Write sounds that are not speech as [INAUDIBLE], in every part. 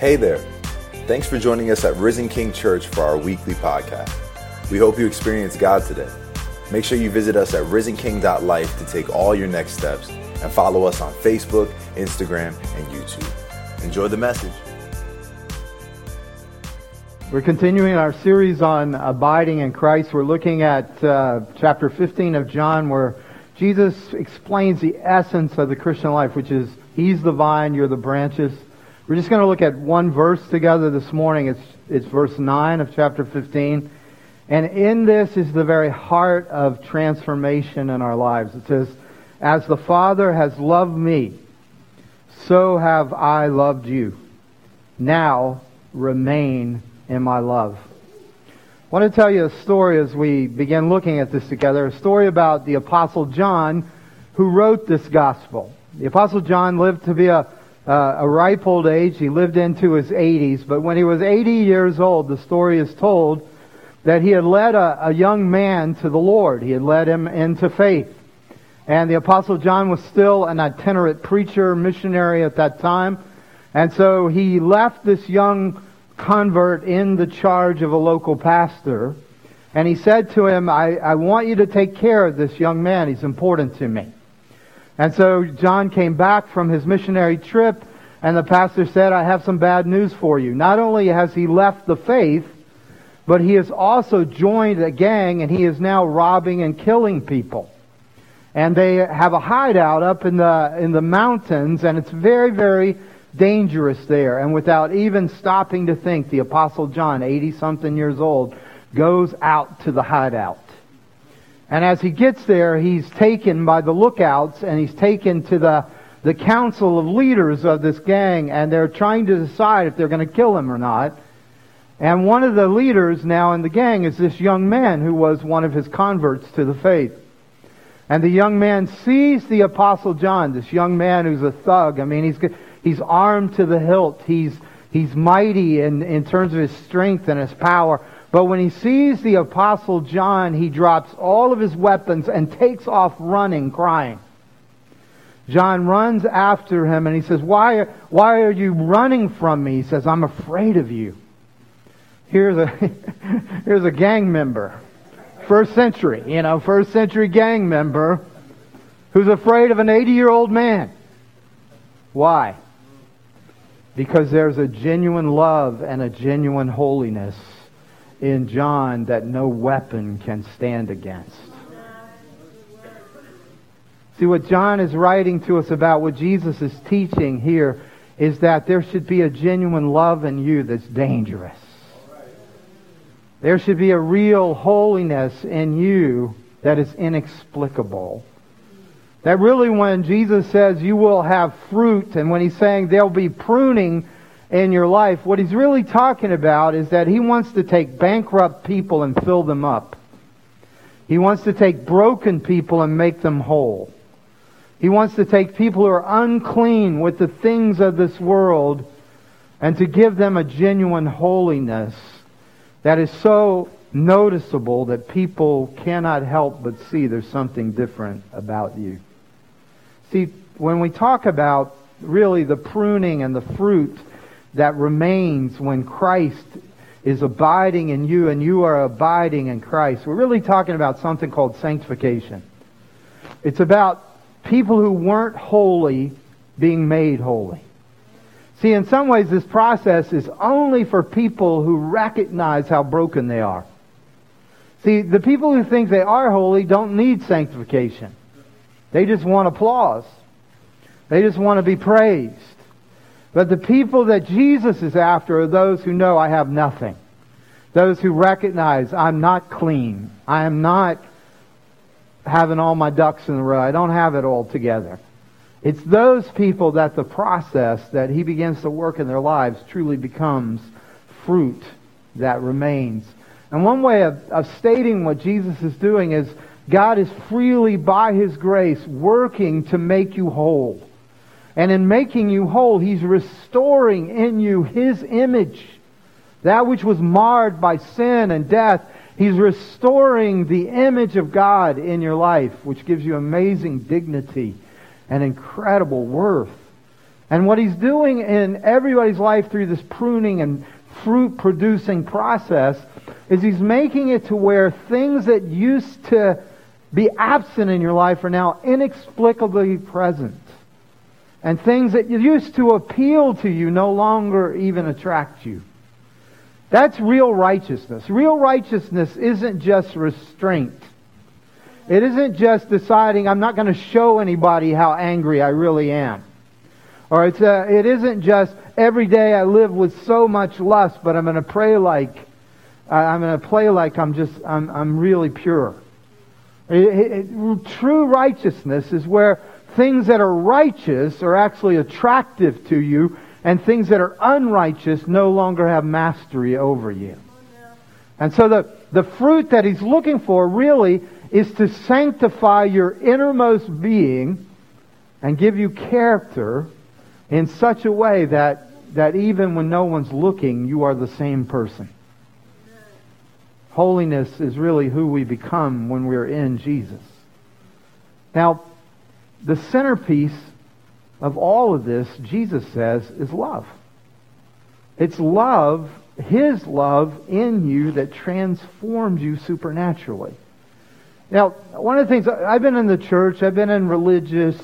Hey there. Thanks for joining us at Risen King Church for our weekly podcast. We hope you experience God today. Make sure you visit us at risenking.life to take all your next steps and follow us on Facebook, Instagram, and YouTube. Enjoy the message. We're continuing our series on abiding in Christ. We're looking at uh, chapter 15 of John where Jesus explains the essence of the Christian life, which is He's the vine, you're the branches. We're just going to look at one verse together this morning. It's, it's verse 9 of chapter 15. And in this is the very heart of transformation in our lives. It says, As the Father has loved me, so have I loved you. Now remain in my love. I want to tell you a story as we begin looking at this together, a story about the Apostle John who wrote this gospel. The Apostle John lived to be a uh, a ripe old age. He lived into his 80s, but when he was 80 years old, the story is told that he had led a, a young man to the Lord. He had led him into faith. And the Apostle John was still an itinerant preacher, missionary at that time. And so he left this young convert in the charge of a local pastor. And he said to him, I, I want you to take care of this young man. He's important to me. And so John came back from his missionary trip, and the pastor said, I have some bad news for you. Not only has he left the faith, but he has also joined a gang, and he is now robbing and killing people. And they have a hideout up in the, in the mountains, and it's very, very dangerous there. And without even stopping to think, the Apostle John, 80 something years old, goes out to the hideout. And as he gets there, he's taken by the lookouts and he's taken to the, the council of leaders of this gang and they're trying to decide if they're going to kill him or not. And one of the leaders now in the gang is this young man who was one of his converts to the faith. And the young man sees the apostle John, this young man who's a thug. I mean, he's, he's armed to the hilt. He's, he's mighty in, in terms of his strength and his power. But when he sees the apostle John, he drops all of his weapons and takes off running, crying. John runs after him and he says, why, why are you running from me? He says, I'm afraid of you. Here's a, [LAUGHS] here's a gang member. First century, you know, first century gang member who's afraid of an 80 year old man. Why? Because there's a genuine love and a genuine holiness in John that no weapon can stand against. See, what John is writing to us about, what Jesus is teaching here, is that there should be a genuine love in you that's dangerous. There should be a real holiness in you that is inexplicable. That really when Jesus says you will have fruit, and when he's saying there'll be pruning, in your life, what he's really talking about is that he wants to take bankrupt people and fill them up. He wants to take broken people and make them whole. He wants to take people who are unclean with the things of this world and to give them a genuine holiness that is so noticeable that people cannot help but see there's something different about you. See, when we talk about really the pruning and the fruit that remains when Christ is abiding in you and you are abiding in Christ. We're really talking about something called sanctification. It's about people who weren't holy being made holy. See, in some ways, this process is only for people who recognize how broken they are. See, the people who think they are holy don't need sanctification. They just want applause. They just want to be praised. But the people that Jesus is after are those who know I have nothing. Those who recognize I'm not clean. I am not having all my ducks in a row. I don't have it all together. It's those people that the process that he begins to work in their lives truly becomes fruit that remains. And one way of, of stating what Jesus is doing is God is freely by his grace working to make you whole. And in making you whole, He's restoring in you His image. That which was marred by sin and death, He's restoring the image of God in your life, which gives you amazing dignity and incredible worth. And what he's doing in everybody's life through this pruning and fruit producing process is he's making it to where things that used to be absent in your life are now inexplicably present. And things that used to appeal to you no longer even attract you. That's real righteousness. Real righteousness isn't just restraint. It isn't just deciding I'm not going to show anybody how angry I really am. Or it's a, uh, it isn't just every day I live with so much lust, but I'm going to pray like I'm going to play like I'm just I'm I'm really pure. It, it, true righteousness is where things that are righteous are actually attractive to you, and things that are unrighteous no longer have mastery over you. And so the, the fruit that he's looking for really is to sanctify your innermost being and give you character in such a way that, that even when no one's looking, you are the same person. Holiness is really who we become when we're in Jesus. Now, the centerpiece of all of this, Jesus says, is love. It's love, His love in you that transforms you supernaturally. Now, one of the things, I've been in the church, I've been in religious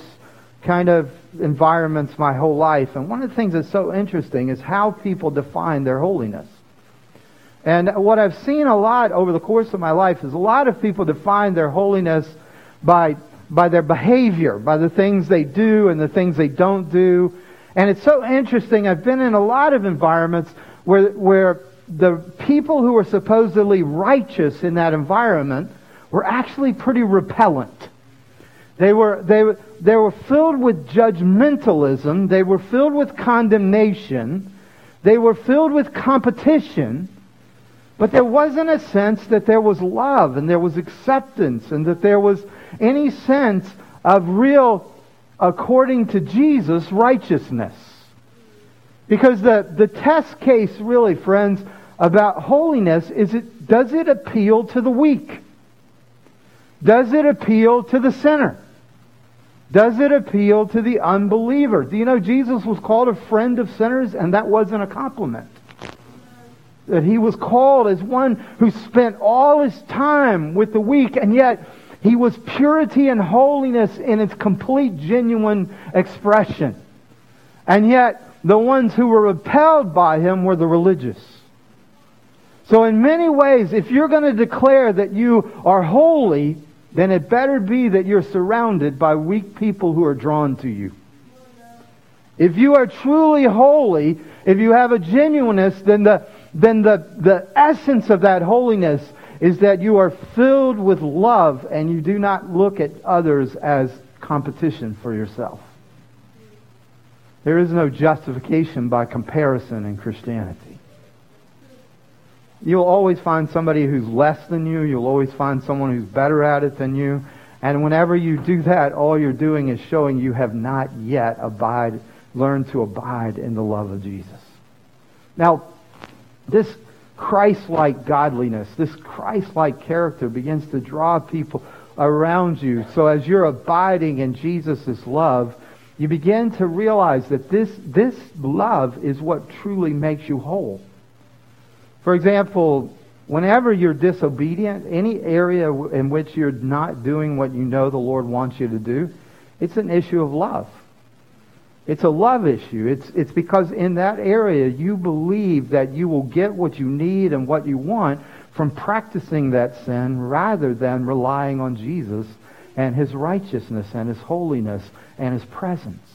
kind of environments my whole life. And one of the things that's so interesting is how people define their holiness. And what I've seen a lot over the course of my life is a lot of people define their holiness by, by their behavior, by the things they do and the things they don't do. And it's so interesting. I've been in a lot of environments where, where the people who were supposedly righteous in that environment were actually pretty repellent. They were, they, they were filled with judgmentalism. They were filled with condemnation. They were filled with competition. But there wasn't a sense that there was love and there was acceptance and that there was any sense of real, according to Jesus, righteousness. Because the, the test case, really, friends, about holiness is it, does it appeal to the weak? Does it appeal to the sinner? Does it appeal to the unbeliever? Do you know Jesus was called a friend of sinners and that wasn't a compliment? That he was called as one who spent all his time with the weak and yet he was purity and holiness in its complete genuine expression. And yet the ones who were repelled by him were the religious. So in many ways, if you're going to declare that you are holy, then it better be that you're surrounded by weak people who are drawn to you. If you are truly holy, if you have a genuineness, then the, then the, the essence of that holiness is that you are filled with love and you do not look at others as competition for yourself. There is no justification by comparison in Christianity. You'll always find somebody who's less than you. You'll always find someone who's better at it than you. And whenever you do that, all you're doing is showing you have not yet abide, learned to abide in the love of Jesus. Now, this Christ-like godliness, this Christ-like character begins to draw people around you. So as you're abiding in Jesus' love, you begin to realize that this, this love is what truly makes you whole. For example, whenever you're disobedient, any area in which you're not doing what you know the Lord wants you to do, it's an issue of love. It's a love issue. It's, it's because in that area you believe that you will get what you need and what you want from practicing that sin rather than relying on Jesus and his righteousness and his holiness and his presence.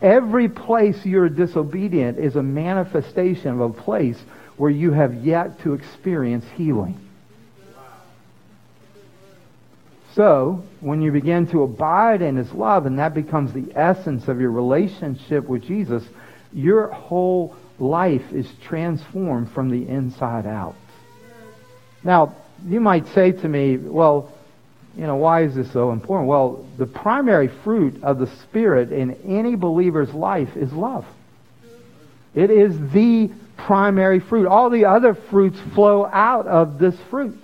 Every place you're disobedient is a manifestation of a place where you have yet to experience healing. So, when you begin to abide in His love, and that becomes the essence of your relationship with Jesus, your whole life is transformed from the inside out. Now, you might say to me, well, you know, why is this so important? Well, the primary fruit of the Spirit in any believer's life is love. It is the primary fruit. All the other fruits flow out of this fruit.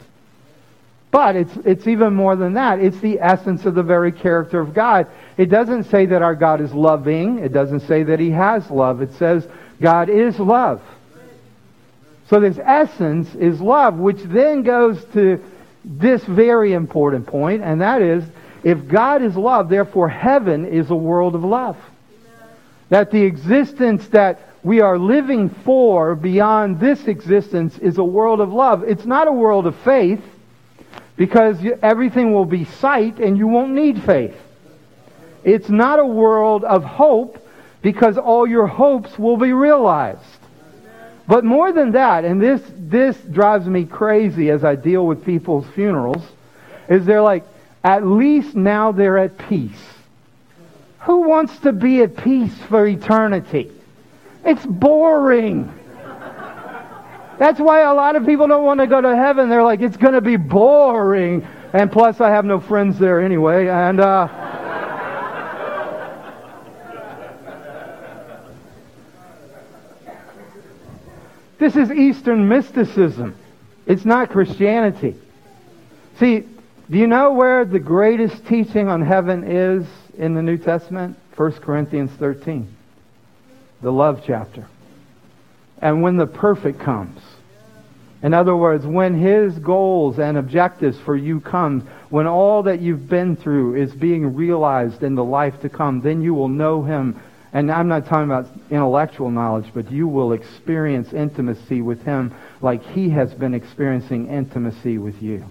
But it's, it's even more than that. It's the essence of the very character of God. It doesn't say that our God is loving. It doesn't say that he has love. It says God is love. So this essence is love, which then goes to this very important point, and that is, if God is love, therefore heaven is a world of love. That the existence that we are living for beyond this existence is a world of love. It's not a world of faith, because everything will be sight and you won't need faith. It's not a world of hope, because all your hopes will be realized. But more than that, and this, this drives me crazy as I deal with people's funerals, is they're like, at least now they're at peace. Who wants to be at peace for eternity? It's boring. That's why a lot of people don't want to go to heaven. They're like, it's going to be boring. And plus, I have no friends there anyway. And, uh, [LAUGHS] This is Eastern mysticism. It's not Christianity. See, do you know where the greatest teaching on heaven is in the New Testament? 1 Corinthians 13, the love chapter. And when the perfect comes, in other words, when his goals and objectives for you come, when all that you've been through is being realized in the life to come, then you will know him and I'm not talking about intellectual knowledge, but you will experience intimacy with him like he has been experiencing intimacy with you.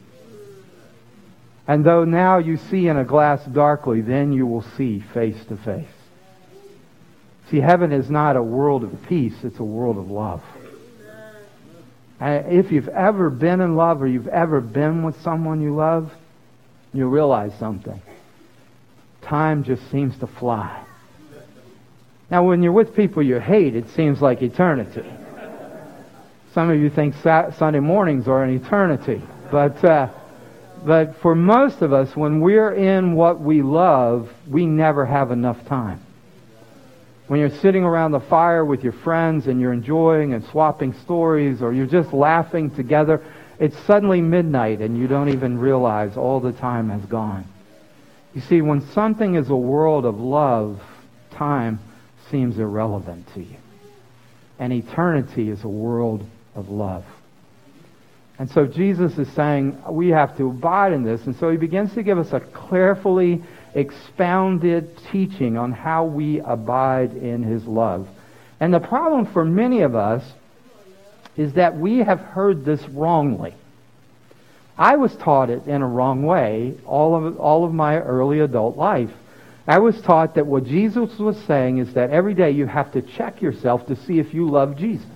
And though now you see in a glass darkly, then you will see face to face. See, heaven is not a world of peace, it's a world of love. And if you've ever been in love or you've ever been with someone you love, you realize something. Time just seems to fly. Now, when you're with people you hate, it seems like eternity. Some of you think Sunday mornings are an eternity. But, uh, but for most of us, when we're in what we love, we never have enough time. When you're sitting around the fire with your friends and you're enjoying and swapping stories or you're just laughing together, it's suddenly midnight and you don't even realize all the time has gone. You see, when something is a world of love, time seems irrelevant to you. And eternity is a world of love. And so Jesus is saying we have to abide in this. And so he begins to give us a carefully expounded teaching on how we abide in his love. And the problem for many of us is that we have heard this wrongly. I was taught it in a wrong way all of, all of my early adult life. I was taught that what Jesus was saying is that every day you have to check yourself to see if you love Jesus.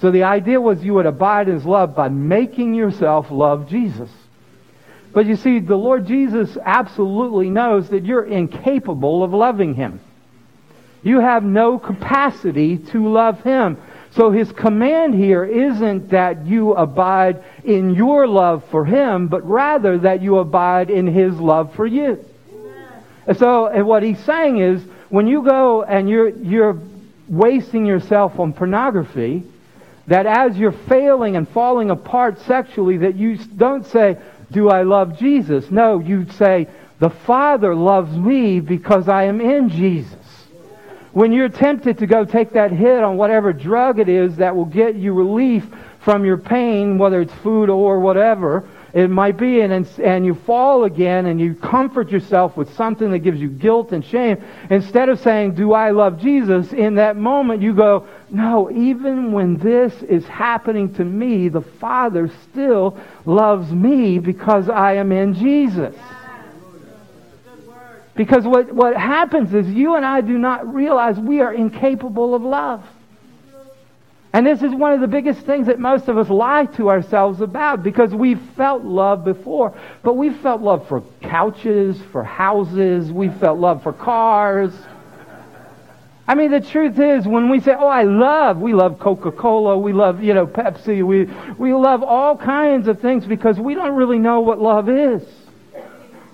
So the idea was you would abide in his love by making yourself love Jesus. But you see, the Lord Jesus absolutely knows that you're incapable of loving him. You have no capacity to love him. So his command here isn't that you abide in your love for him, but rather that you abide in his love for you. So and what he's saying is, when you go and you're, you're wasting yourself on pornography, that as you're failing and falling apart sexually, that you don't say, do I love Jesus? No, you'd say, the Father loves me because I am in Jesus. When you're tempted to go take that hit on whatever drug it is that will get you relief from your pain, whether it's food or whatever, it might be, and, and you fall again and you comfort yourself with something that gives you guilt and shame. Instead of saying, Do I love Jesus? In that moment, you go, No, even when this is happening to me, the Father still loves me because I am in Jesus. Because what, what happens is you and I do not realize we are incapable of love. And this is one of the biggest things that most of us lie to ourselves about because we've felt love before. But we've felt love for couches, for houses, we've felt love for cars. I mean, the truth is, when we say, oh, I love, we love Coca-Cola, we love, you know, Pepsi, we, we love all kinds of things because we don't really know what love is.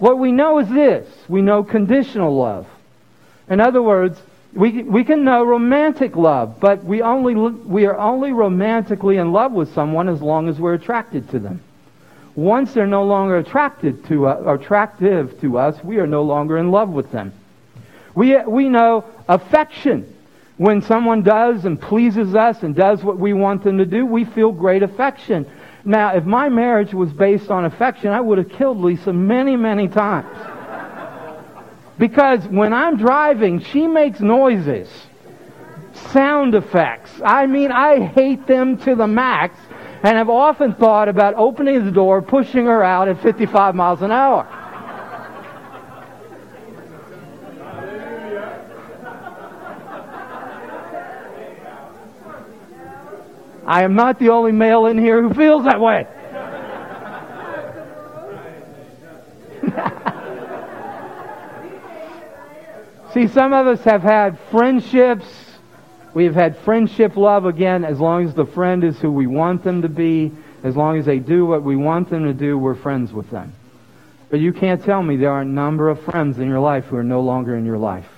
What we know is this. We know conditional love. In other words, we, we can know romantic love, but we, only, we are only romantically in love with someone as long as we're attracted to them. once they're no longer attracted to uh, attractive to us, we are no longer in love with them. We, we know affection. When someone does and pleases us and does what we want them to do, we feel great affection. Now, if my marriage was based on affection, I would have killed Lisa many, many times. Because when I'm driving, she makes noises, sound effects. I mean, I hate them to the max and have often thought about opening the door, pushing her out at 55 miles an hour. I am not the only male in here who feels that way. See, some of us have had friendships. We've had friendship love again, as long as the friend is who we want them to be, as long as they do what we want them to do, we're friends with them. But you can't tell me there are a number of friends in your life who are no longer in your life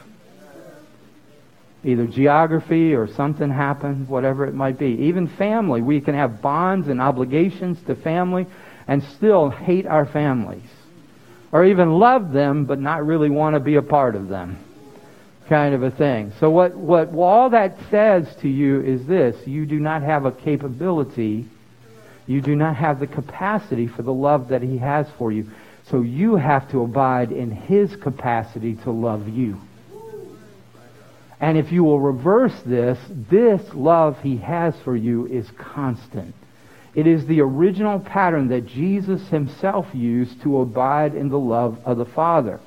either geography or something happened, whatever it might be. Even family. We can have bonds and obligations to family and still hate our families. Or even love them but not really want to be a part of them. Kind of a thing. So what, what all that says to you is this. You do not have a capability, you do not have the capacity for the love that he has for you. So you have to abide in his capacity to love you. And if you will reverse this, this love he has for you is constant. It is the original pattern that Jesus himself used to abide in the love of the Father.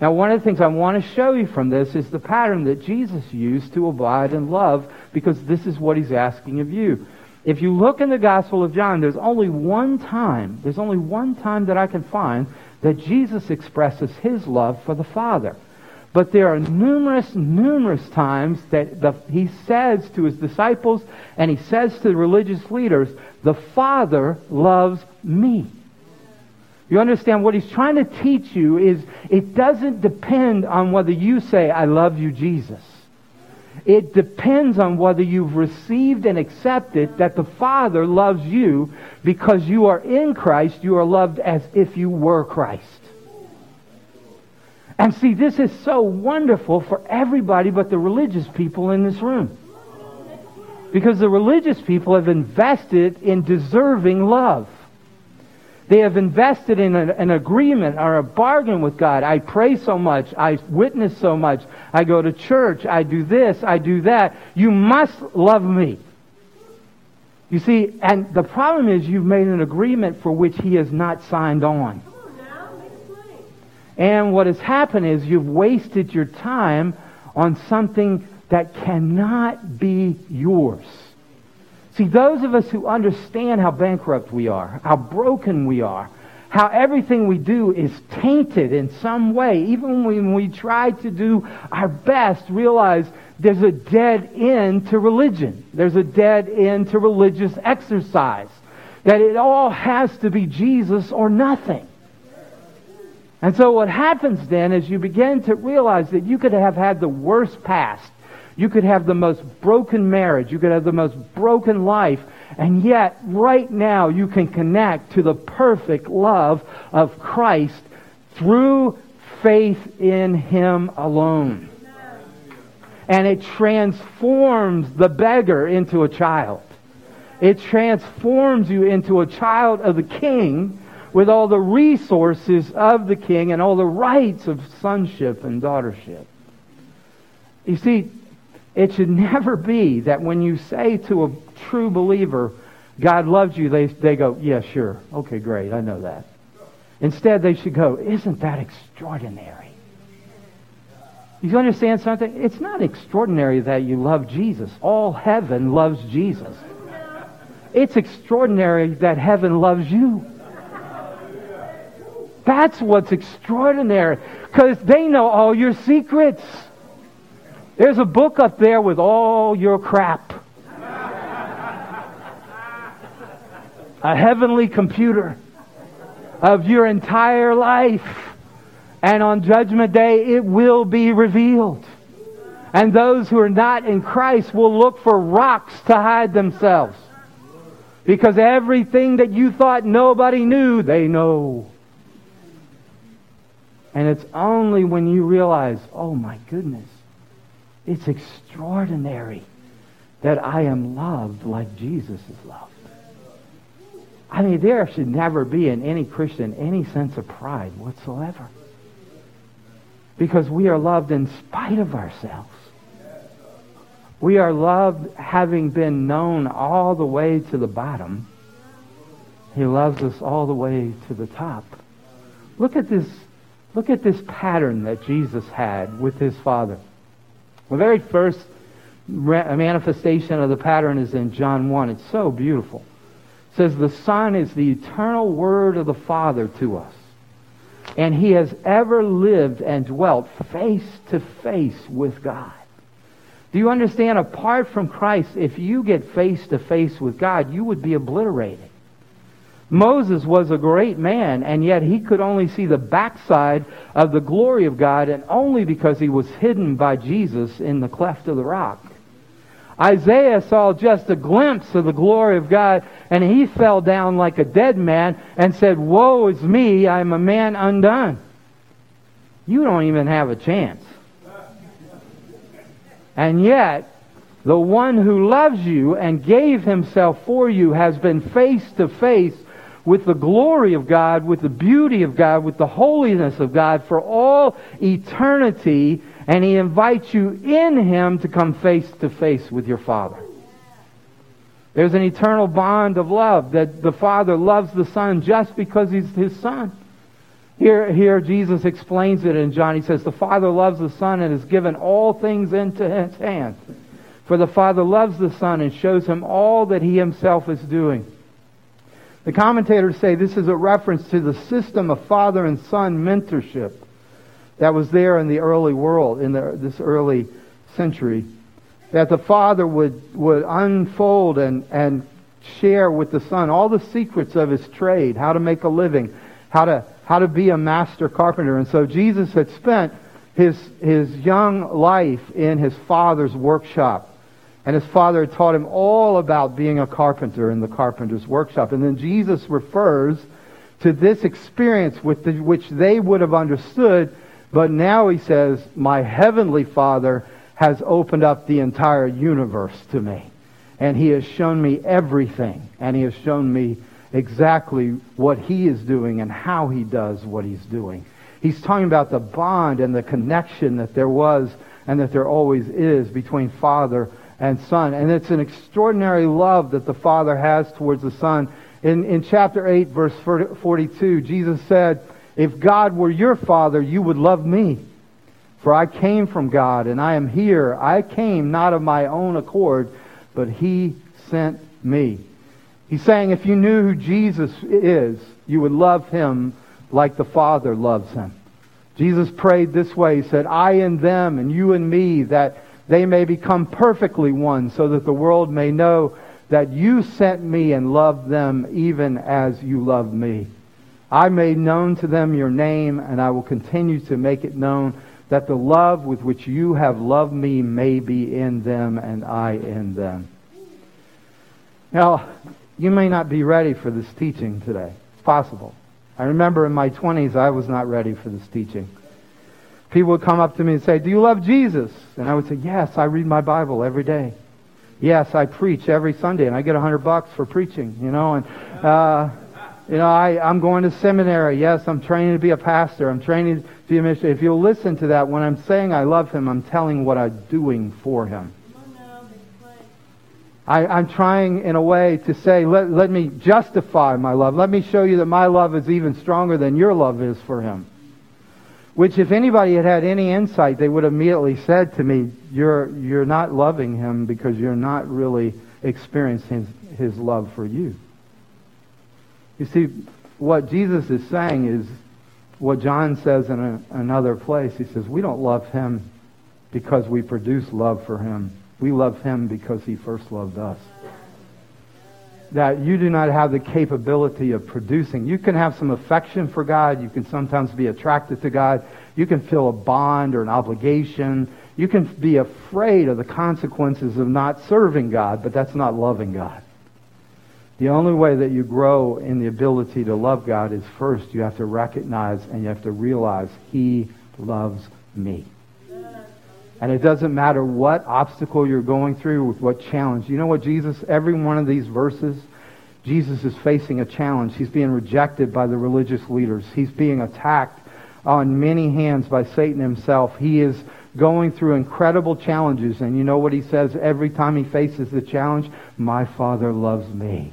Now, one of the things I want to show you from this is the pattern that Jesus used to abide in love, because this is what he's asking of you. If you look in the Gospel of John, there's only one time, there's only one time that I can find that Jesus expresses his love for the Father. But there are numerous, numerous times that the, he says to his disciples and he says to the religious leaders, the Father loves me. You understand what he's trying to teach you is it doesn't depend on whether you say, I love you, Jesus. It depends on whether you've received and accepted that the Father loves you because you are in Christ, you are loved as if you were Christ. And see, this is so wonderful for everybody but the religious people in this room. Because the religious people have invested in deserving love. They have invested in an, an, agreement or a bargain with God. I pray so much. I witness so much. I go to church. I do this. I do that. You must love me. You see, and the problem is you've made an agreement for which he has not signed on. And what has happened is you've wasted your time on something that cannot be yours. See, those of us who understand how bankrupt we are, how broken we are, how everything we do is tainted in some way, even when we try to do our best, realize there's a dead end to religion. There's a dead end to religious exercise. That it all has to be Jesus or nothing. And so what happens then is you begin to realize that you could have had the worst past. You could have the most broken marriage. You could have the most broken life. And yet, right now, you can connect to the perfect love of Christ through faith in Him alone. And it transforms the beggar into a child. It transforms you into a child of the King with all the resources of the king and all the rights of sonship and daughtership. You see, it should [LAUGHS] never be that when you say to a true believer, God loves you, they, they go, yeah, sure. Okay, great. I know that. Instead, they should go, isn't that extraordinary? You understand something? It's not extraordinary that you love Jesus. All heaven loves Jesus. It's extraordinary that heaven loves you. That's what's extraordinary because they know all your secrets. There's a book up there with all your crap. a heavenly computer of your entire life. And on Judgment Day, it will be revealed. And those who are not in Christ will look for rocks to hide themselves. Because everything that you thought nobody knew, they know. And it's only when you realize, oh my goodness, it's extraordinary that I am loved like Jesus is loved. I mean, there should never be in any Christian any sense of pride whatsoever. Because we are loved in spite of ourselves. We are loved having been known all the way to the bottom. He loves us all the way to the top. Look at this, look at this pattern that Jesus had with his Father. The very first manifestation of the pattern is in John 1. It's so beautiful. It says, The Son is the eternal Word of the Father to us. And he has ever lived and dwelt face to face with God. Do you understand? Apart from Christ, if you get face to face with God, you would be obliterated. Moses was a great man, and yet he could only see the backside of the glory of God, and only because he was hidden by Jesus in the cleft of the rock. Isaiah saw just a glimpse of the glory of God, and he fell down like a dead man and said, Woe is me, I'm a man undone. You don't even have a chance. And yet, the one who loves you and gave himself for you has been face to face with the glory of God, with the beauty of God, with the holiness of God for all eternity, and he invites you in him to come face to face with your Father. There's an eternal bond of love that the Father loves the Son just because he's his Son. Here, here Jesus explains it in John. He says, The Father loves the Son and has given all things into his hand. For the Father loves the Son and shows him all that he himself is doing. The commentators say this is a reference to the system of father and son mentorship that was there in the early world, in the, this early century. That the father would, would unfold and, and share with the son all the secrets of his trade, how to make a living, how to how to be a master carpenter. And so Jesus had spent his, his young life in his father's workshop. And his father had taught him all about being a carpenter in the carpenter's workshop. And then Jesus refers to this experience with the, which they would have understood, but now he says, My heavenly Father has opened up the entire universe to me. And he has shown me everything. And he has shown me exactly what he is doing and how he does what he's doing. He's talking about the bond and the connection that there was and that there always is between father and son. And it's an extraordinary love that the father has towards the son. In, in chapter 8, verse 42, Jesus said, If God were your father, you would love me. For I came from God, and I am here. I came not of my own accord, but he sent me. He's saying if you knew who Jesus is, you would love him like the Father loves him. Jesus prayed this way. He said, I and them and you and me, that they may become perfectly one, so that the world may know that you sent me and loved them even as you loved me. I made known to them your name, and I will continue to make it known that the love with which you have loved me may be in them and I in them. Now, you may not be ready for this teaching today. It's possible. I remember in my 20s, I was not ready for this teaching. People would come up to me and say, Do you love Jesus? And I would say, Yes, I read my Bible every day. Yes, I preach every Sunday, and I get a hundred bucks for preaching, you know, and, uh, you know, I, I'm going to seminary. Yes, I'm training to be a pastor. I'm training to be a missionary. If you'll listen to that, when I'm saying I love him, I'm telling what I'm doing for him. I, am trying in a way to say, let, let me justify my love. Let me show you that my love is even stronger than your love is for him. Which, if anybody had had any insight, they would have immediately said to me, you're, you're not loving him because you're not really experiencing his, his love for you. You see, what Jesus is saying is what John says in a, another place. He says, we don't love him because we produce love for him. We love him because he first loved us. That you do not have the capability of producing. You can have some affection for God. You can sometimes be attracted to God. You can feel a bond or an obligation. You can be afraid of the consequences of not serving God, but that's not loving God. The only way that you grow in the ability to love God is first you have to recognize and you have to realize He loves me. And it doesn't matter what obstacle you're going through, with what challenge. You know what Jesus, every one of these verses, Jesus is facing a challenge. He's being rejected by the religious leaders. He's being attacked on many hands by Satan himself. He is going through incredible challenges. And you know what he says every time he faces the challenge? My Father loves me.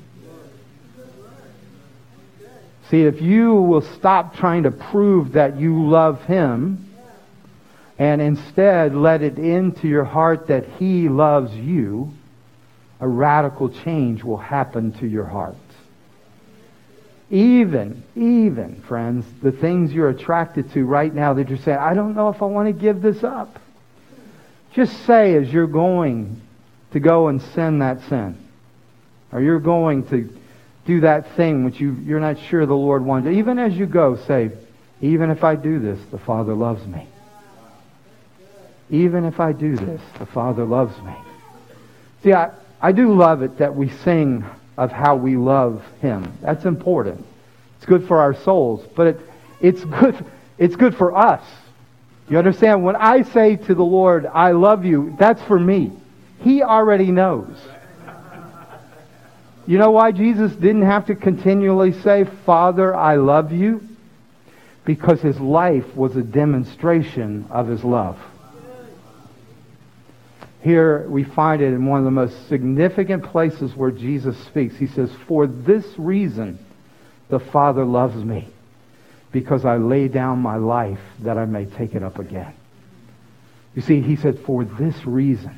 See, if you will stop trying to prove that you love him and instead let it into your heart that he loves you, a radical change will happen to your heart. Even, even, friends, the things you're attracted to right now that you're saying, I don't know if I want to give this up. Just say as you're going to go and sin that sin, or you're going to do that thing which you, you're not sure the Lord wants. Even as you go, say, even if I do this, the Father loves me. Even if I do this, the Father loves me. See, I, I do love it that we sing of how we love Him. That's important. It's good for our souls, but it, it's, good, it's good for us. You understand? When I say to the Lord, I love you, that's for me. He already knows. You know why Jesus didn't have to continually say, Father, I love you? Because his life was a demonstration of his love. Here we find it in one of the most significant places where Jesus speaks. He says, For this reason the Father loves me, because I lay down my life that I may take it up again. You see, he said, For this reason.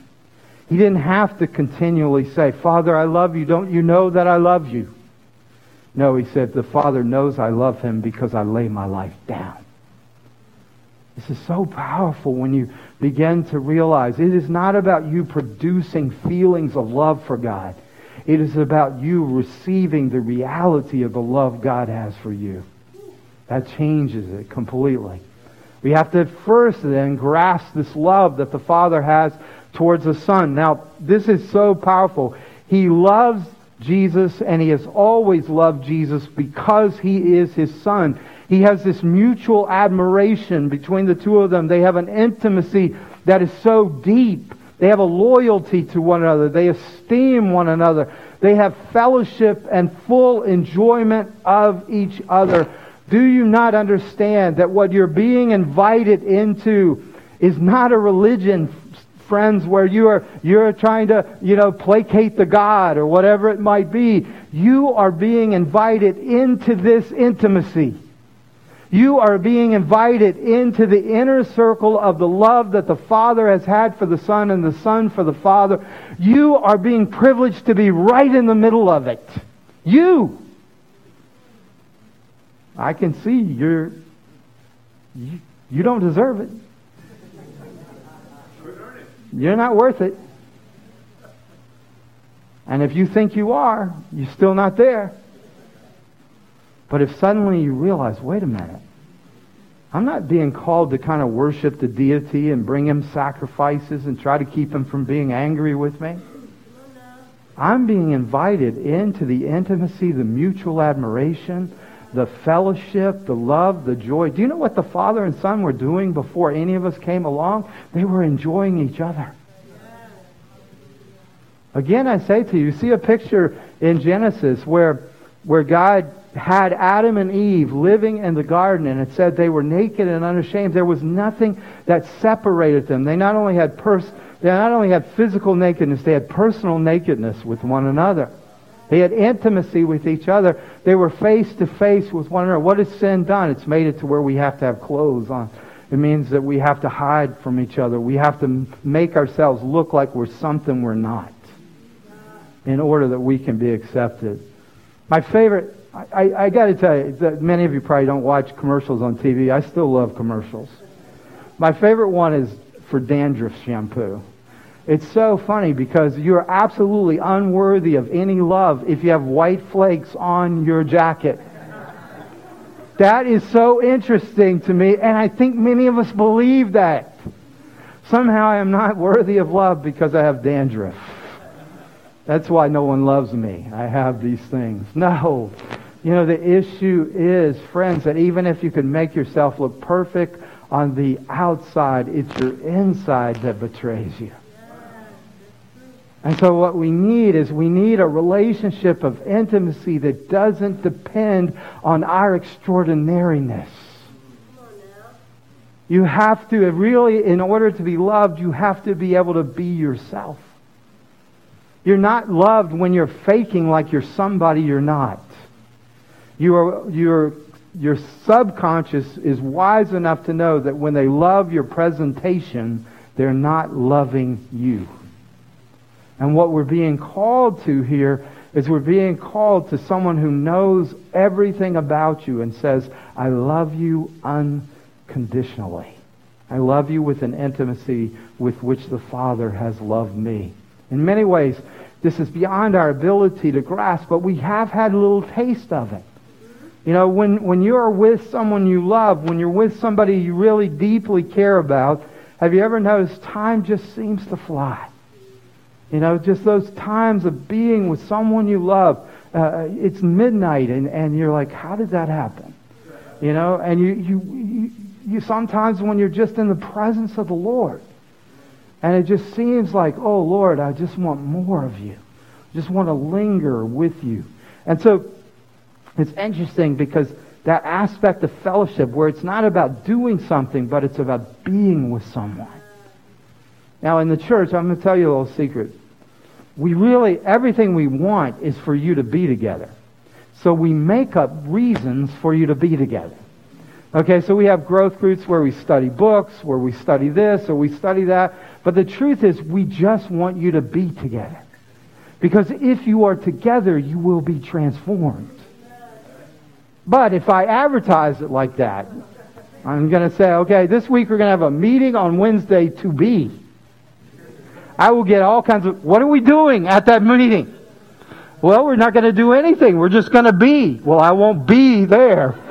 He didn't have to continually say, Father, I love you. Don't you know that I love you? No, he said, the Father knows I love him because I lay my life down. This is so powerful when you begin to realize it is not about you producing feelings of love for God. It is about you receiving the reality of the love God has for you. That changes it completely. We have to first then grasp this love that the Father has towards the Son. Now, this is so powerful. He loves Jesus and he has always loved Jesus because he is his Son. He has this mutual admiration between the two of them. They have an intimacy that is so deep. They have a loyalty to one another. They esteem one another. They have fellowship and full enjoyment of each other. Do you not understand that what you're being invited into is not a religion friends where you are you're trying to you know placate the god or whatever it might be you are being invited into this intimacy you are being invited into the inner circle of the love that the father has had for the son and the son for the father you are being privileged to be right in the middle of it you i can see you're you, you don't deserve it you're not worth it. And if you think you are, you're still not there. But if suddenly you realize, wait a minute, I'm not being called to kind of worship the deity and bring him sacrifices and try to keep him from being angry with me. I'm being invited into the intimacy, the mutual admiration, the fellowship, the love, the joy. Do you know what the Father and Son were doing before any of us came along? They were enjoying each other. Again, I say to you, see a picture in Genesis where, where God had Adam and Eve living in the garden, and it said they were naked and unashamed. There was nothing that separated them. They not only had pers- they not only had physical nakedness, they had personal nakedness with one another. They had intimacy with each other. They were face to face with one another. What has sin done? It's made it to where we have to have clothes on. It means that we have to hide from each other. We have to make ourselves look like we're something we're not in order that we can be accepted. My favorite, I, I, got to tell you, that many of you probably don't watch commercials on TV. I still love commercials. My favorite one is for dandruff shampoo. It's so funny because you're absolutely unworthy of any love if you have white flakes on your jacket. That is so interesting to me, and I think many of us believe that. Somehow I am not worthy of love because I have dandruff. That's why no one loves me. I have these things. No. You know, the issue is, friends, that even if you can make yourself look perfect on the outside, it's your inside that betrays you. And so what we need is we need a relationship of intimacy that doesn't depend on our extraordinariness. You have to really, in order to be loved, you have to be able to be yourself. You're not loved when you're faking like you're somebody you're not. You are, you're, your subconscious is wise enough to know that when they love your presentation, they're not loving you. And what we're being called to here is we're being called to someone who knows everything about you and says, I love you unconditionally. I love you with an intimacy with which the Father has loved me. In many ways, this is beyond our ability to grasp, but we have had a little taste of it. You know, when, when you're with someone you love, when you're with somebody you really deeply care about, have you ever noticed time just seems to fly? You know, just those times of being with someone you love. Uh, it's midnight, and, and you're like, how did that happen? You know, and you, you, you, you sometimes when you're just in the presence of the Lord, and it just seems like, oh, Lord, I just want more of you. I just want to linger with you. And so it's interesting because that aspect of fellowship where it's not about doing something, but it's about being with someone. Now, in the church, I'm going to tell you a little secret. We really, everything we want is for you to be together. So we make up reasons for you to be together. Okay, so we have growth groups where we study books, where we study this or we study that. But the truth is, we just want you to be together. Because if you are together, you will be transformed. But if I advertise it like that, I'm going to say, okay, this week we're going to have a meeting on Wednesday to be. I will get all kinds of, what are we doing at that meeting? Well, we're not going to do anything. We're just going to be. Well, I won't be there. [LAUGHS]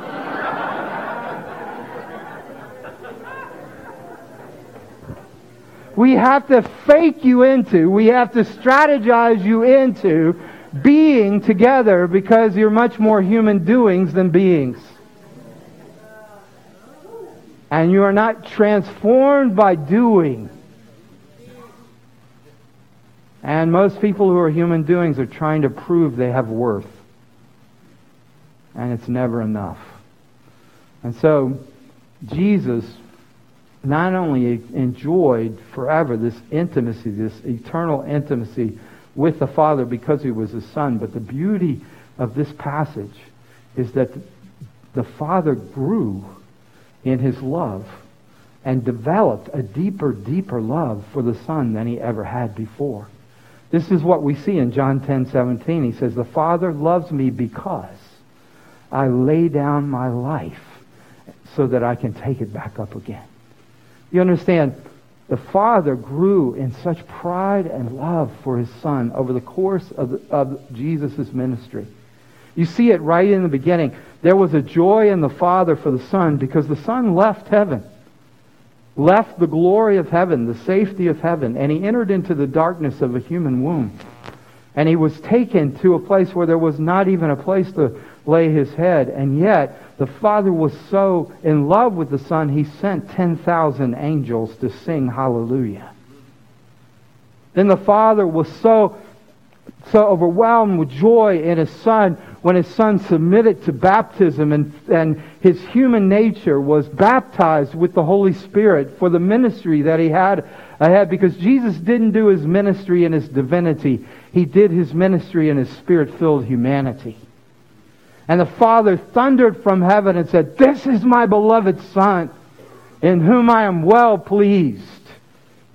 we have to fake you into, we have to strategize you into being together because you're much more human doings than beings. And you are not transformed by doing. And most people who are human doings are trying to prove they have worth. And it's never enough. And so, Jesus not only enjoyed forever this intimacy, this eternal intimacy with the Father because he was his son, but the beauty of this passage is that the Father grew in his love and developed a deeper, deeper love for the Son than he ever had before. This is what we see in John 10 17. He says, The Father loves me because I lay down my life so that I can take it back up again. You understand, the Father grew in such pride and love for his Son over the course of, of Jesus' ministry. You see it right in the beginning. There was a joy in the Father for the Son because the Son left heaven left the glory of heaven, the safety of heaven, and he entered into the darkness of a human womb. And he was taken to a place where there was not even a place to lay his head. And yet, the Father was so in love with the Son, he sent 10,000 angels to sing hallelujah. Then the Father was so, so overwhelmed with joy in his Son when his son submitted to baptism and, and his human nature was baptized with the Holy Spirit for the ministry that he had uh, ahead because Jesus didn't do his ministry in his divinity. He did his ministry in his spirit-filled humanity. And the Father thundered from heaven and said, This is my beloved Son, in whom I am well pleased.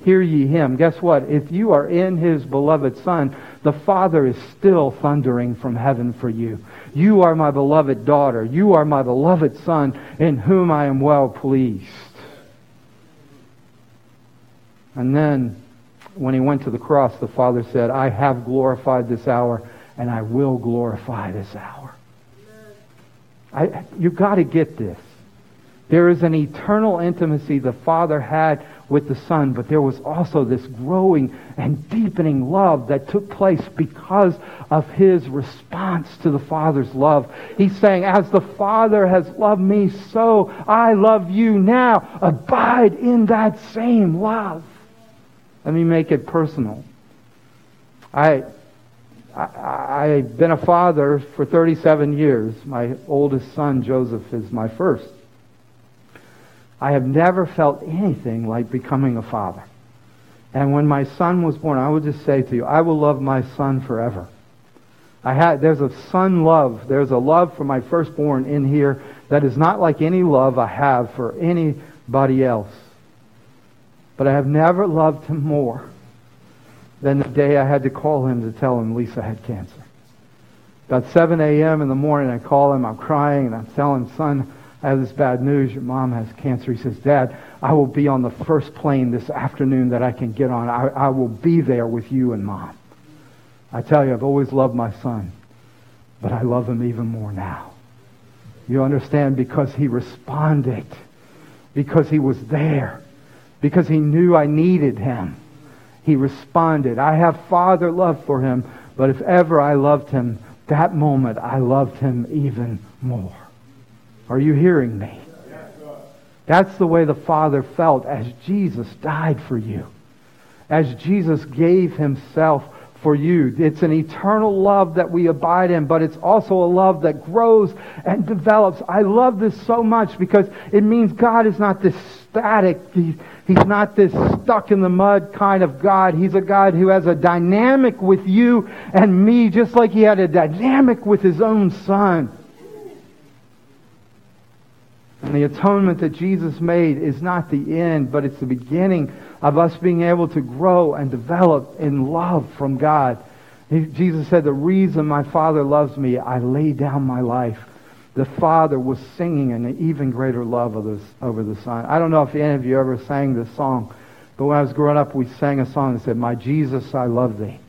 Hear ye him. Guess what? If you are in his beloved Son, the Father is still thundering from heaven for you. You are my beloved daughter. You are my beloved Son, in whom I am well pleased. And then, when he went to the cross, the Father said, I have glorified this hour, and I will glorify this hour. I, you've got to get this. There is an eternal intimacy the Father had with the Son, but there was also this growing and deepening love that took place because of his response to the Father's love. He's saying, As the Father has loved me, so I love you now. Abide in that same love. Let me make it personal. I, I, I've been a father for 37 years. My oldest son, Joseph, is my first. I have never felt anything like becoming a father. And when my son was born, I would just say to you, I will love my son forever. I had, there's a son love. There's a love for my firstborn in here that is not like any love I have for anybody else. But I have never loved him more than the day I had to call him to tell him Lisa had cancer. About 7 a.m. in the morning, I call him. I'm crying, and I'm telling him, son, I have this bad news. Your mom has cancer. He says, Dad, I will be on the first plane this afternoon that I can get on. I, I will be there with you and mom. I tell you, I've always loved my son, but I love him even more now. You understand? Because he responded, because he was there, because he knew I needed him. He responded. I have father love for him, but if ever I loved him, that moment I loved him even more. Are you hearing me? That's the way the Father felt as Jesus died for you. As Jesus gave himself for you. It's an eternal love that we abide in, but it's also a love that grows and develops. I love this so much because it means God is not this static, he's, not this stuck in the mud kind of God. He's a God who has a dynamic with you and me, just like he had a dynamic with his own son. And the atonement that Jesus made is not the end, but it's the beginning of us being able to grow and develop in love from God. Jesus said, The reason my Father loves me, I lay down my life. The Father was singing an even greater love over the Son. I don't know if any of you ever sang this song, but when I was growing up, we sang a song that said, My Jesus, I love thee.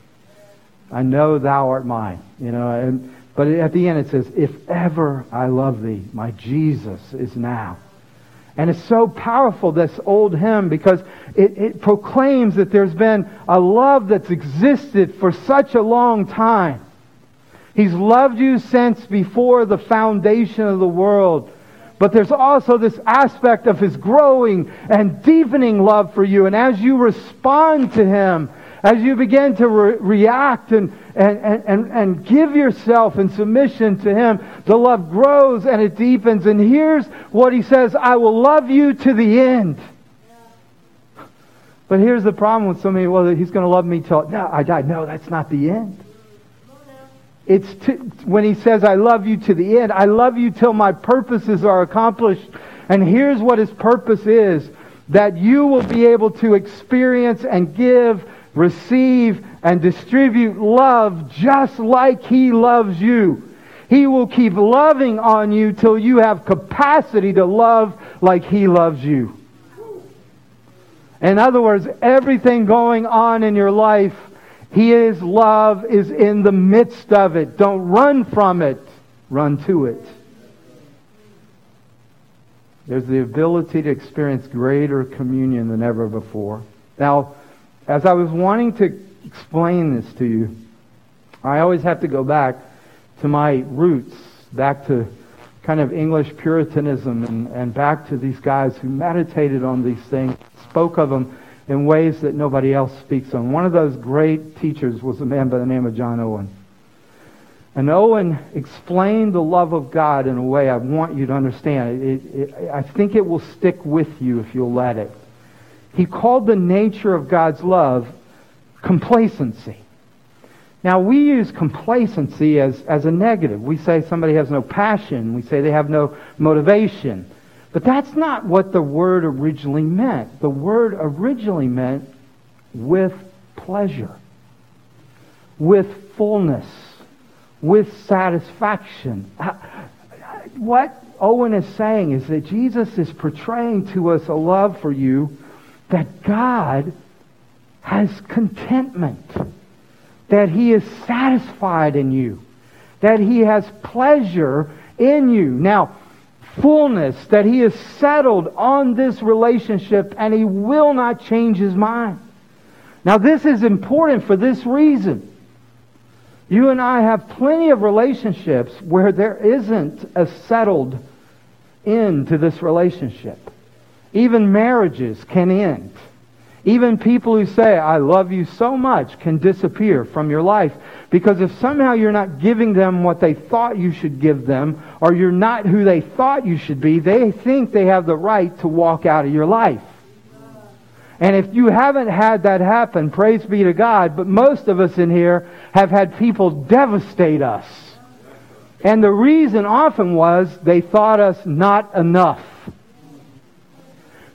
I know thou art mine. You know, and but at the end it says, If ever I love thee, my Jesus is now. And it's so powerful, this old hymn, because it, it proclaims that there's been a love that's existed for such a long time. He's loved you since before the foundation of the world. But there's also this aspect of His growing and deepening love for you. And as you respond to Him, as you begin to re- react and, and, and, and give yourself in submission to Him, the love grows and it deepens. And here's what He says I will love you to the end. But here's the problem with so many, well, He's going to love me till no, I die. No, that's not the end. It's to, when He says, I love you to the end, I love you till my purposes are accomplished. And here's what His purpose is that you will be able to experience and give receive, and distribute love just like He loves you. He will keep loving on you till you have capacity to love like He loves you. In other words, everything going on in your life, His love is in the midst of it. Don't run from it, run to it. There's the ability to experience greater communion than ever before. Now, as I was wanting to explain this to you, I always have to go back to my roots, back to kind of English Puritanism and, and back to these guys who meditated on these things, spoke of them in ways that nobody else speaks on. One of those great teachers was a man by the name of John Owen. And Owen explained the love of God in a way I want you to understand. It, it, I think it will stick with you if you'll let it. He called the nature of God's love complacency. Now, we use complacency as, as a negative. We say somebody has no passion. We say they have no motivation. But that's not what the word originally meant. The word originally meant with pleasure, with fullness, with satisfaction. [LAUGHS] What Owen is saying is that Jesus is portraying to us a love for you that God has contentment, that He is satisfied in you, that He has pleasure in you. Now, fullness, that he is settled on this relationship and he will not change his mind. Now, this is important for this reason. You and I have plenty of relationships where there isn't a settled end to this relationship. Even marriages can end. Even people who say, I love you so much, can disappear from your life. Because if somehow you're not giving them what they thought you should give them, or you're not who they thought you should be, they think they have the right to walk out of your life. And if you haven't had that happen, praise be to God, but most of us in here have had people devastate us. And the reason often was they thought us not enough.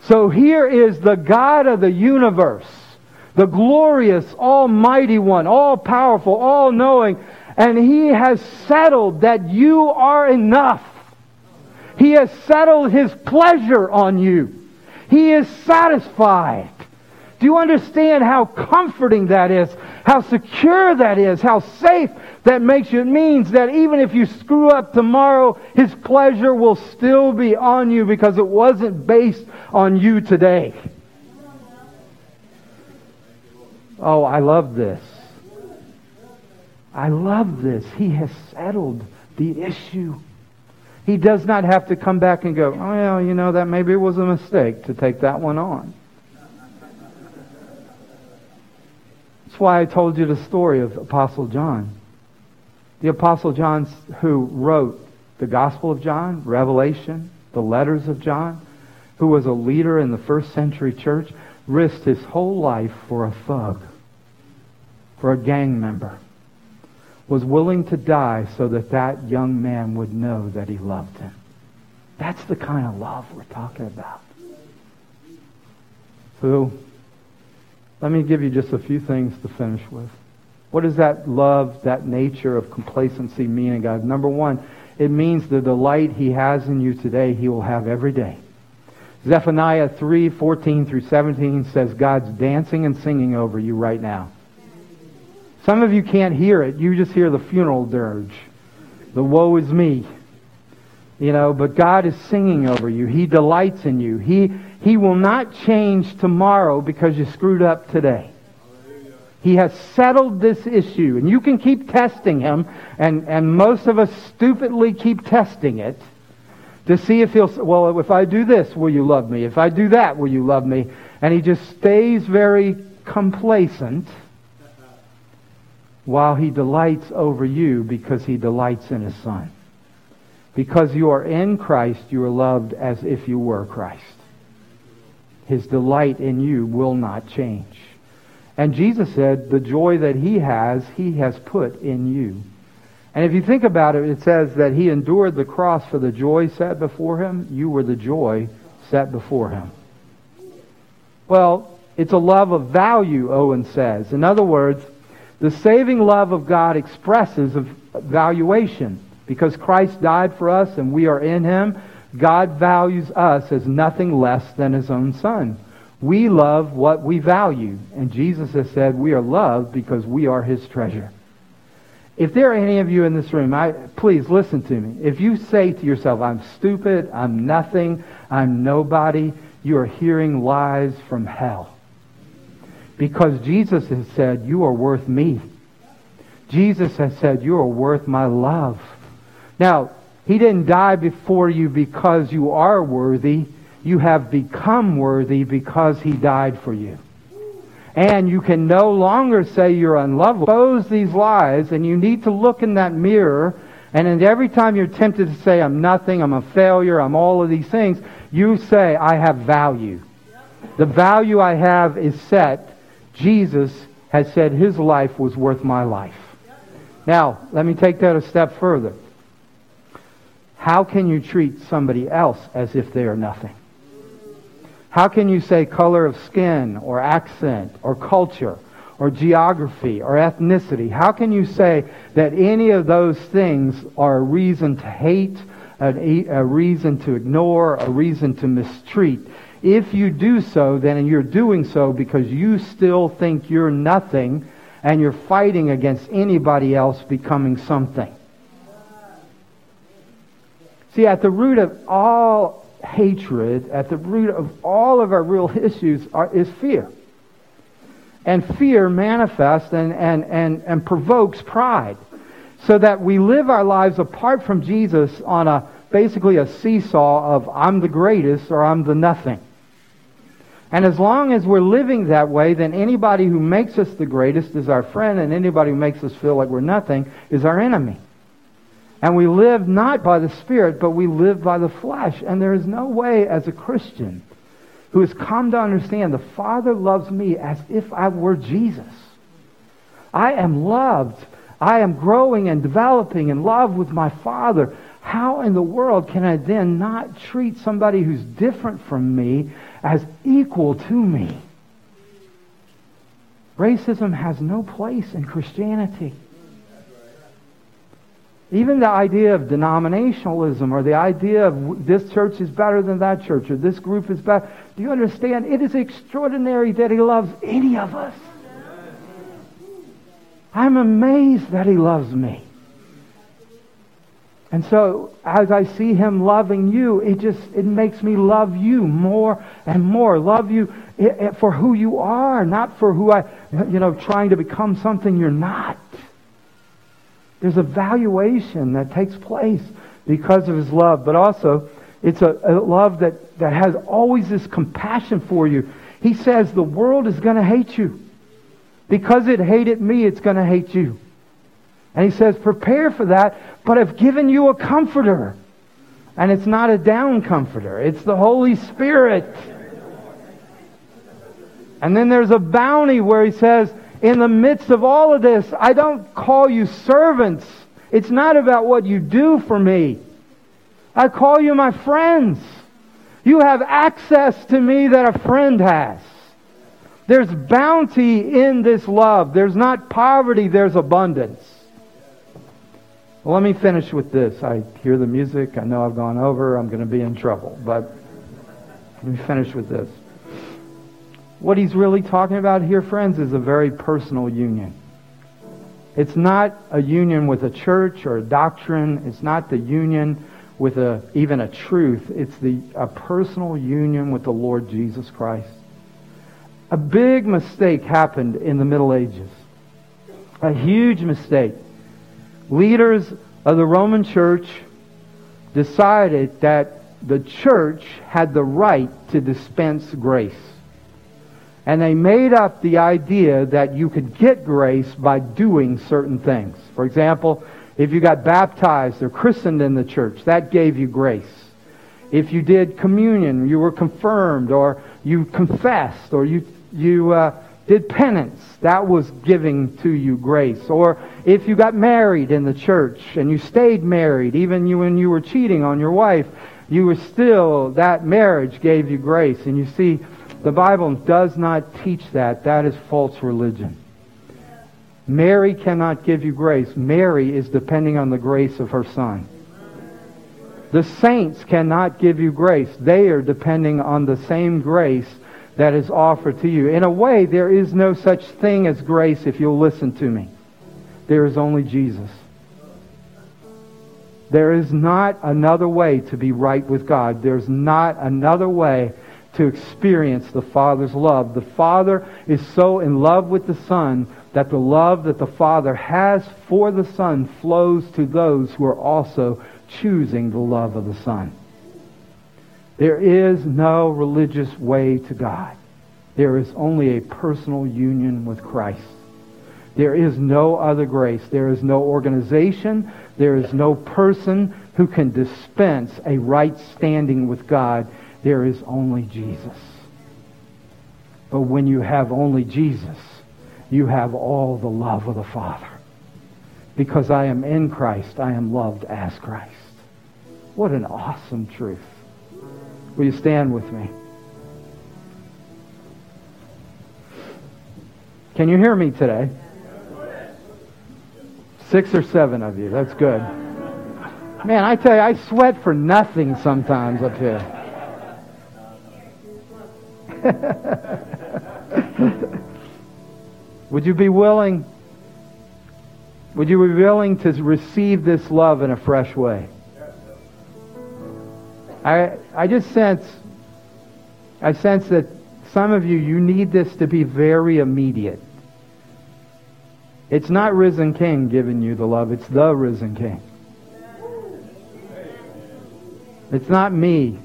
So here is the God of the universe, the glorious, almighty one, all powerful, all knowing, and he has settled that you are enough. He has settled his pleasure on you. He is satisfied. Do you understand how comforting that is? How secure that is? How safe that makes you? It means that even if you screw up tomorrow, His pleasure will still be on you because it wasn't based on you today. Oh, I love this. I love this. He has settled the issue. He does not have to come back and go, oh, well, you know, that maybe it was a mistake to take that one on. That's why I told you the story of Apostle John. The Apostle John who wrote the Gospel of John, Revelation, the letters of John, who was a leader in the first century church, risked his whole life for a thug, for a gang member, was willing to die so that that young man would know that he loved him. That's the kind of love we're talking about. So let me give you just a few things to finish with. What does that love, that nature of complacency mean in God? Number one, it means the delight he has in you today, he will have every day. Zephaniah 3, 14 through 17 says God's dancing and singing over you right now. Some of you can't hear it. You just hear the funeral dirge. The woe is me. You know, but God is singing over you. He delights in you. He, he will not change tomorrow because you screwed up today. He has settled this issue. And you can keep testing him, and, and most of us stupidly keep testing it to see if he'll, well, if I do this, will you love me? If I do that, will you love me? And he just stays very complacent while he delights over you because he delights in his son. Because you are in Christ, you are loved as if you were Christ. His delight in you will not change. And Jesus said, the joy that he has, he has put in you. And if you think about it, it says that he endured the cross for the joy set before him. You were the joy set before him. Well, it's a love of value, Owen says. In other words, the saving love of God expresses a valuation. Because Christ died for us and we are in him, God values us as nothing less than his own son. We love what we value. And Jesus has said we are loved because we are his treasure. If there are any of you in this room, I, please listen to me. If you say to yourself, I'm stupid, I'm nothing, I'm nobody, you are hearing lies from hell. Because Jesus has said, you are worth me. Jesus has said, you are worth my love. Now, he didn't die before you because you are worthy. You have become worthy because he died for you. And you can no longer say you're unlovable. Expose these lies, and you need to look in that mirror. And every time you're tempted to say, I'm nothing, I'm a failure, I'm all of these things, you say, I have value. The value I have is set. Jesus has said his life was worth my life. Now, let me take that a step further. How can you treat somebody else as if they are nothing? How can you say color of skin or accent or culture or geography or ethnicity? How can you say that any of those things are a reason to hate, a, reason to ignore, a reason to mistreat? If you do so, then you're doing so because you still think you're nothing and you're fighting against anybody else becoming something. See, at the root of all hatred, at the root of all of our real issues are, is fear. And fear manifests and, and, and, and provokes pride. So that we live our lives apart from Jesus on a basically a seesaw of I'm the greatest or I'm the nothing. And as long as we're living that way, then anybody who makes us the greatest is our friend, and anybody who makes us feel like we're nothing is our enemy. And we live not by the Spirit, but we live by the flesh. And there is no way as a Christian who has come to understand the Father loves me as if I were Jesus. I am loved. I am growing and developing in love with my Father. How in the world can I then not treat somebody who's different from me as equal to me? Racism has no place in Christianity. Even the idea of denominationalism or the idea of this church is better than that church or this group is better. Do you understand? It is extraordinary that He loves any of us. I'm amazed that He loves me. And so as I see him loving you, it just it makes me love you more and more. Love you eh, eh, for who you are, not for who I you know trying to become something you're not. There's a valuation that takes place because of his love, but also it's a, a love that, that has always this compassion for you. He says the world is going to hate you. Because it hated me, it's going to hate you. And he says, prepare for that, but I've given you a comforter. And it's not a down comforter. It's the Holy Spirit. And then there's a bounty where he says, in the midst of all of this, I don't call you servants. It's not about what you do for me. I call you my friends. You have access to me that a friend has. There's bounty in this love. There's not poverty, there's abundance. Well, let me finish with this. I hear the music. I know I've gone over. I'm going to be in trouble. But let me finish with this. What he's really talking about here, friends, is a very personal union. It's not a union with a church or a doctrine. It's not the union with a, even a truth. It's the, a personal union with the Lord Jesus Christ. A big mistake happened in the Middle Ages. A huge mistake. Leaders of the Roman church decided that the church had the right to dispense grace. And they made up the idea that you could get grace by doing certain things. For example, if you got baptized or christened in the church, that gave you grace. If you did communion, you were confirmed, or you confessed, or you, you uh, did penance, that was giving to you grace. Or if you got married in the church and you stayed married, even you, when you were cheating on your wife, you were still, that marriage gave you grace. And you see, the Bible does not teach that. That is false religion. Mary cannot give you grace. Mary is depending on the grace of her son. The saints cannot give you grace. They are depending on the same grace that is offered to you. In a way, there is no such thing as grace if you'll listen to me. There is only Jesus. There is not another way to be right with God. There's not another way to experience the Father's love. The Father is so in love with the Son that the love that the Father has for the Son flows to those who are also choosing the love of the Son. There is no religious way to God. There is only a personal union with Christ. There is no other grace. There is no organization. There is no person who can dispense a right standing with God there is only Jesus. But when you have only Jesus, you have all the love of the Father. Because I am in Christ, I am loved as Christ. What an awesome truth. Will you stand with me? Can you hear me today? Six or seven of you. That's good. Man, I tell you, I sweat for nothing sometimes up here. [LAUGHS] would you be willing? Would you be willing to receive this love in a fresh way? I, I just sense, I sense that some of you, you need this to be very immediate. It's not risen king giving you the love, it's the risen king. It's not me.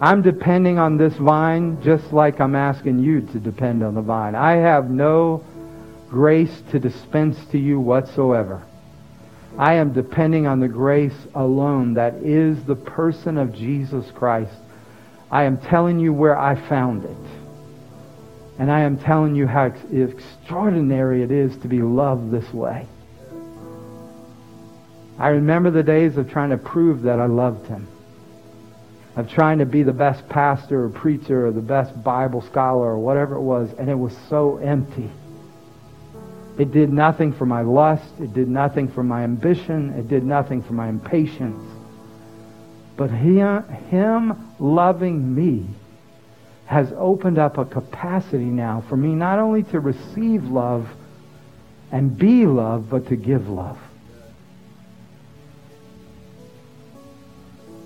I'm depending on this vine just like I'm asking you to depend on the vine. I have no grace to dispense to you whatsoever. I am depending on the grace alone that is the person of Jesus Christ. I am telling you where I found it. And I am telling you how extraordinary it is to be loved this way. I remember the days of trying to prove that I loved him of trying to be the best pastor or preacher or the best Bible scholar or whatever it was, and it was so empty. It did nothing for my lust. It did nothing for my ambition. It did nothing for my impatience. But him, him loving me has opened up a capacity now for me not only to receive love and be loved, but to give love.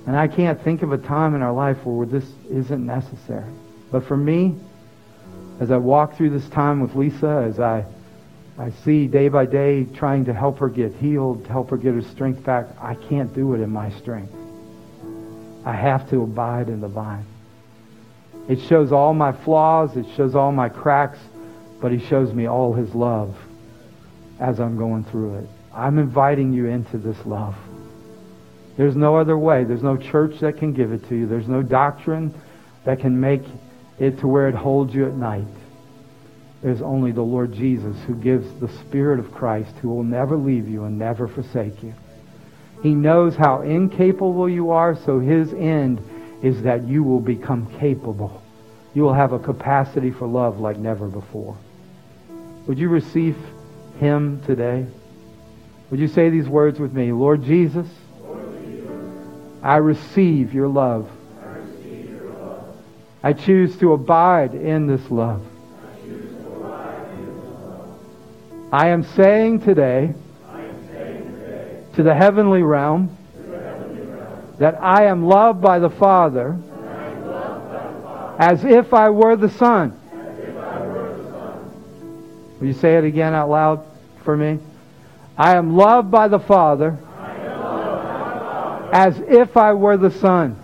And I can't think of a time in our life where this isn't necessary. But for me, as I walk through this time with Lisa, as I, I see day by day trying to help her get healed, help her get her strength back, I can't do it in my strength. I have to abide in the vine. It shows all my flaws, it shows all my cracks, but he shows me all his love as I'm going through it. I'm inviting you into this love. There's no other way. There's no church that can give it to you. There's no doctrine that can make it to where it holds you at night. There's only the Lord Jesus who gives the Spirit of Christ who will never leave you and never forsake you. He knows how incapable you are, so his end is that you will become capable. You will have a capacity for love like never before. Would you receive him today? Would you say these words with me? Lord Jesus, I receive your love. I choose to abide in this love. I am saying today to the heavenly realm that I am loved by the Father as if I were the Son. Will you say it again out loud for me? I am loved by the Father as if I were the Son.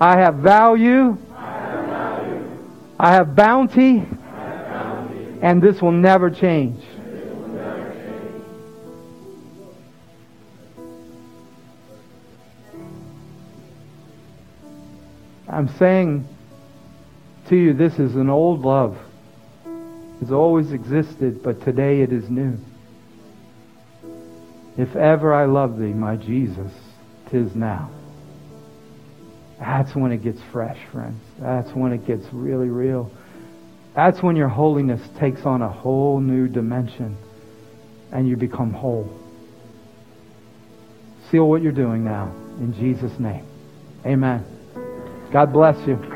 I have value. I have bounty. And this will never change. I'm saying to you, this is an old love. It's always existed, but today it is new. If ever I love thee, my Jesus, tis now. That's when it gets fresh, friends. That's when it gets really real. That's when your holiness takes on a whole new dimension and you become whole. Seal what you're doing now in Jesus' name. Amen. God bless you.